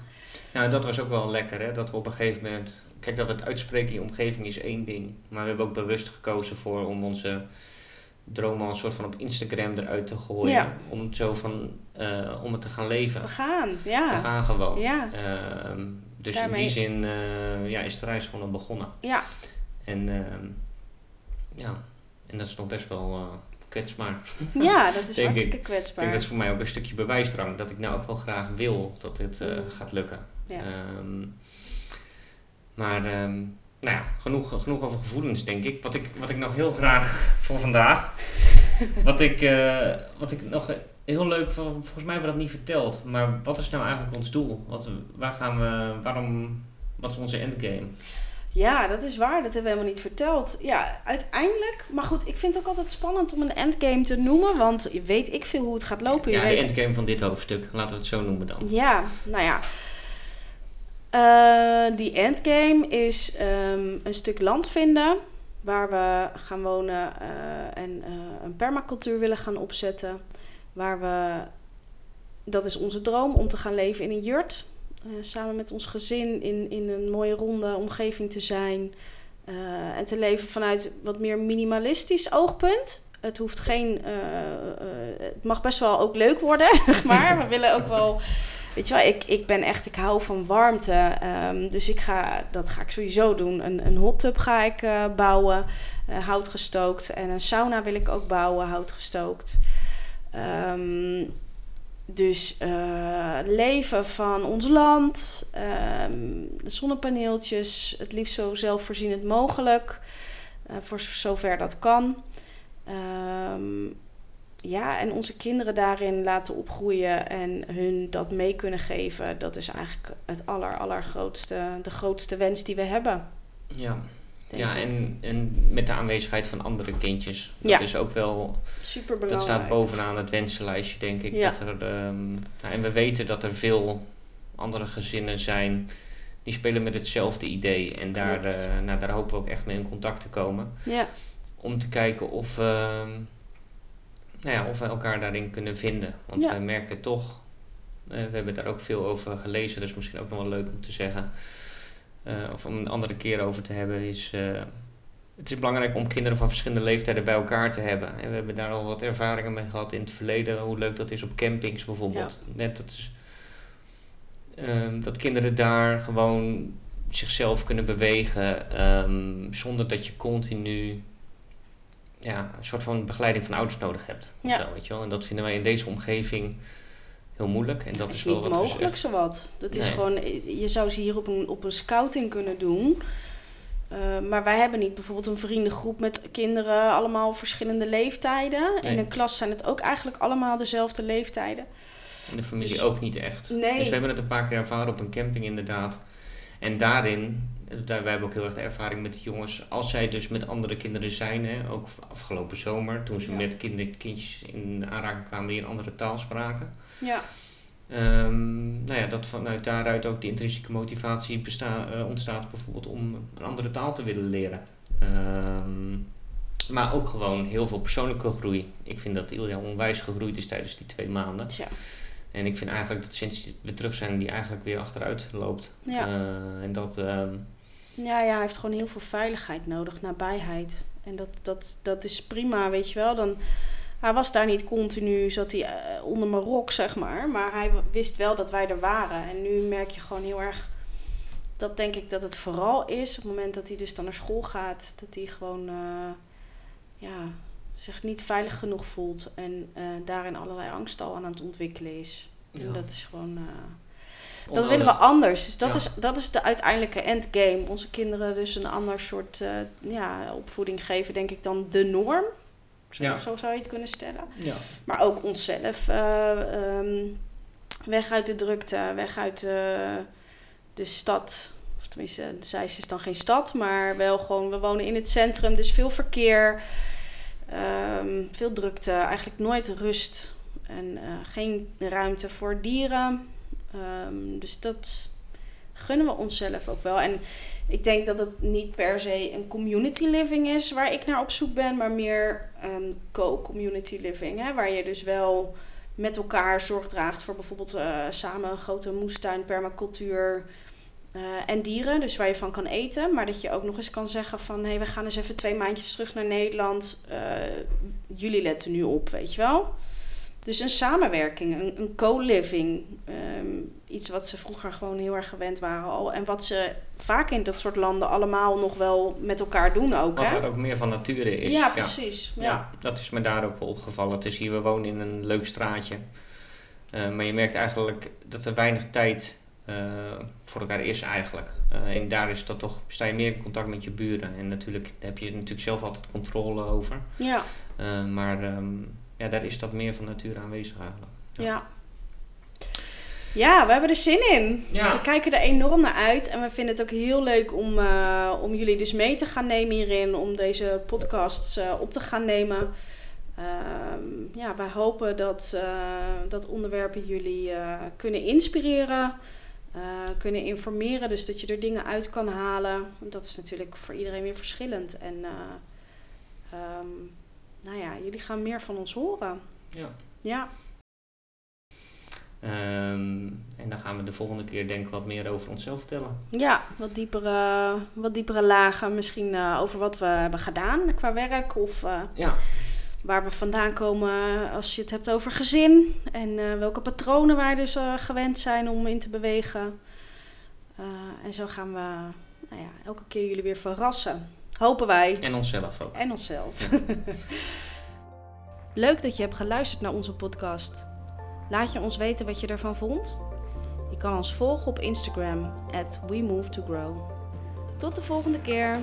Speaker 2: Nou, en dat was ook wel lekker, hè? Dat we op een gegeven moment... Kijk, dat we het uitspreken in je omgeving is één ding. Maar we hebben ook bewust gekozen voor om onze dromen al een soort van op Instagram eruit te gooien.
Speaker 1: Ja.
Speaker 2: Om het zo van... eh, om het te gaan leven.
Speaker 1: We gaan, ja.
Speaker 2: We gaan gewoon.
Speaker 1: Ja.
Speaker 2: Ehm, dus in die zin eh, ja, is de reis gewoon al begonnen.
Speaker 1: Ja,
Speaker 2: En ehm, ja, en dat is nog best wel eh kwetsbaar.
Speaker 1: ja, dat is hartstikke
Speaker 2: Ik
Speaker 1: kwetsbaar.
Speaker 2: denk dat is voor mij ook een stukje bewijsdrang. Dat ik nou ook wel graag wil dat dit eh,
Speaker 1: Mm.
Speaker 2: gaat lukken.
Speaker 1: Ja.
Speaker 2: Ehm, maar ehm, nou ja, genoeg, genoeg over gevoelens, denk ik. Wat ik, wat ik nog heel graag voor vandaag. wat, ik, eh, wat ik nog heel leuk vond, volgens mij hebben we dat niet verteld. Maar wat is nou eigenlijk ons doel? Wat, waar gaan we, waarom, wat is onze endgame?
Speaker 1: Ja, dat is waar. Dat hebben we helemaal niet verteld. Ja, uiteindelijk. Maar goed, ik vind het ook altijd spannend om een endgame te noemen. Want weet ik veel hoe het gaat lopen. Je
Speaker 2: Ja, de
Speaker 1: weet...
Speaker 2: endgame van dit hoofdstuk. Laten we het zo noemen dan.
Speaker 1: Ja, nou ja. Eh, die endgame is ehm, een stuk land vinden. Waar we gaan wonen eh, en eh, een permacultuur willen gaan opzetten. Waar we. Dat is onze droom om te gaan leven in een jurt. Eh, samen met ons gezin in, in een mooie ronde omgeving te zijn. Eh, en te leven vanuit wat meer minimalistisch oogpunt. Het hoeft geen. eh, het mag best wel ook leuk worden, maar. We willen ook wel. Weet je wel, ik, ik ben echt, ik hou van warmte. ehm, dus ik ga, dat ga ik sowieso doen. Een, een hot tub ga ik bouwen, eh, houtgestookt. En een sauna wil ik ook bouwen, houtgestookt. Ehm, dus eh, leven van ons land, ehm, de zonnepaneeltjes, het liefst zo zelfvoorzienend mogelijk, eh, voor zover dat kan. Ehm, ja, en onze kinderen daarin laten opgroeien en hun dat mee kunnen geven, dat is eigenlijk het aller, allergrootste, de grootste wens die we hebben.
Speaker 2: Ja, ja en, en met de aanwezigheid van andere kindjes. Dat
Speaker 1: Ja.
Speaker 2: is ook wel
Speaker 1: Super
Speaker 2: Dat staat bovenaan het wensenlijstje, denk ik.
Speaker 1: Ja.
Speaker 2: Dat er, ehm, nou, en we weten dat er veel andere gezinnen zijn die spelen met hetzelfde idee. En daar, eh, nou, daar hopen we ook echt mee in contact te komen.
Speaker 1: Ja,
Speaker 2: Om te kijken of, ehm, nou ja, of we elkaar daarin kunnen vinden. Want wij merken toch, eh, we hebben daar ook veel over gelezen, dus misschien ook nog wel leuk om te zeggen. Eh, of om een andere keer over te hebben, is. eh, het is belangrijk om kinderen van verschillende leeftijden bij elkaar te hebben. En we hebben daar al wat ervaringen mee gehad in het verleden. Hoe leuk dat is op campings bijvoorbeeld. Net dat, is, ehm, dat kinderen daar gewoon zichzelf kunnen bewegen. ehm, zonder dat je continu ja, een soort van begeleiding van ouders nodig hebt.
Speaker 1: Ja.
Speaker 2: Zo, weet je wel? En dat vinden wij in deze omgeving heel moeilijk. En dat is,
Speaker 1: is
Speaker 2: wel
Speaker 1: niet
Speaker 2: wat
Speaker 1: mogelijk zowat. Dat is gewoon, je zou ze hier op een, op een scouting kunnen doen. Eh, maar wij hebben niet bijvoorbeeld een vriendengroep met kinderen, allemaal verschillende leeftijden.
Speaker 2: Nee.
Speaker 1: In een klas zijn het ook eigenlijk allemaal dezelfde leeftijden.
Speaker 2: En de familie
Speaker 1: Dus-
Speaker 2: ook niet echt.
Speaker 1: Nee.
Speaker 2: Dus we hebben het een paar keer ervaren op een camping inderdaad. En daarin, daar, wij hebben ook heel erg de ervaring met de jongens. Als zij dus met andere kinderen zijn, hè, ook afgelopen zomer, toen ze
Speaker 1: Ja.
Speaker 2: met kinder, kindjes in aanraking kwamen die een andere taal spraken.
Speaker 1: Ja,
Speaker 2: Ehm, nou ja, dat vanuit daaruit ook de intrinsieke motivatie besta- eh, ontstaat bijvoorbeeld om een andere taal te willen leren. Ehm, maar ook gewoon heel veel persoonlijke groei. Ik vind dat Ilja onwijs gegroeid is tijdens die twee maanden.
Speaker 1: tja.
Speaker 2: En ik vind eigenlijk dat sinds we terug zijn, die eigenlijk weer achteruit loopt.
Speaker 1: Ja.
Speaker 2: Eh, en dat, ehm,
Speaker 1: Ja, ja, hij heeft gewoon heel veel veiligheid nodig, nabijheid. En dat, dat, dat is prima, weet je wel. Dan, hij was daar niet continu, zat hij eh, onder mijn rok, zeg maar. Maar hij wist wel dat wij er waren. En nu merk je gewoon heel erg... Dat denk ik dat het vooral is, op het moment dat hij dus dan naar school gaat... dat hij gewoon, eh, ja, zich niet veilig genoeg voelt. En eh, daarin allerlei angst al aan het ontwikkelen is.
Speaker 2: Ja.
Speaker 1: En dat is gewoon... Dat willen we anders. Dus dat,
Speaker 2: Ja.
Speaker 1: is, dat is de uiteindelijke endgame. Onze kinderen dus een ander soort eh, ja, opvoeding geven, denk ik, dan de norm. Zo,
Speaker 2: Ja.
Speaker 1: zo zou je het kunnen stellen.
Speaker 2: Ja.
Speaker 1: Maar ook onszelf. eh, ehm, weg uit de drukte, weg uit de, de stad. Of tenminste, Zeist is dan geen stad, maar wel gewoon, we wonen in het centrum, dus veel verkeer, ehm, veel drukte, eigenlijk nooit rust en eh, geen ruimte voor dieren. Ehm, dus dat gunnen we onszelf ook wel. En ik denk dat het niet per se een community living is waar ik naar op zoek ben, maar meer een co-community living. Hè, waar je dus wel met elkaar zorg draagt voor bijvoorbeeld eh, samen een grote moestuin, permacultuur eh, en dieren. Dus waar je van kan eten. Maar dat je ook nog eens kan zeggen van... hé, hey, we gaan eens even twee maandjes terug naar Nederland. Eh, jullie letten nu op, weet je wel. Dus een samenwerking, een, een co-living. Ehm, iets wat ze vroeger gewoon heel erg gewend waren al. En wat ze vaak in dat soort landen allemaal nog wel met elkaar doen ook,
Speaker 2: Wat
Speaker 1: hè?
Speaker 2: er ook meer van nature is.
Speaker 1: ja, precies.
Speaker 2: Ja.
Speaker 1: Ja.
Speaker 2: dat is me daar ook wel opgevallen. Het is hier, we wonen in een leuk straatje. Eh, maar je merkt eigenlijk dat er weinig tijd eh, voor elkaar is eigenlijk. Eh, en daar is dat toch, sta je meer in contact met je buren. En natuurlijk heb je natuurlijk zelf altijd controle over.
Speaker 1: ja.
Speaker 2: Maar ehm, ja, daar is dat meer van nature aanwezig eigenlijk.
Speaker 1: Ja. Ja, we hebben er zin in.
Speaker 2: Ja.
Speaker 1: We kijken er enorm naar uit. En we vinden het ook heel leuk om, eh, om jullie dus mee te gaan nemen hierin. Om deze podcasts eh, op te gaan nemen. Ehm, ja, wij hopen dat, eh, dat onderwerpen jullie kunnen inspireren. kunnen informeren. Dus dat je er dingen uit kan halen. Dat is natuurlijk voor iedereen weer verschillend. En eh, ehm, nou ja, jullie gaan meer van ons horen.
Speaker 2: Ja.
Speaker 1: Ja.
Speaker 2: Ehm, en dan gaan we de volgende keer denk ik wat meer over onszelf vertellen.
Speaker 1: Ja, wat diepere, wat diepere lagen. Misschien eh, over wat we hebben gedaan qua werk. Of eh,
Speaker 2: Ja,
Speaker 1: waar we vandaan komen als je het hebt over gezin. En eh, welke patronen wij dus gewend zijn om in te bewegen. En zo gaan we nou ja, elke keer jullie weer verrassen. Hopen wij.
Speaker 2: en onszelf ook.
Speaker 1: En onszelf. Leuk dat je hebt geluisterd naar onze podcast. Laat je ons weten wat je ervan vond. Je kan ons volgen op Instagram at WeMoveToGrow. Tot de volgende keer.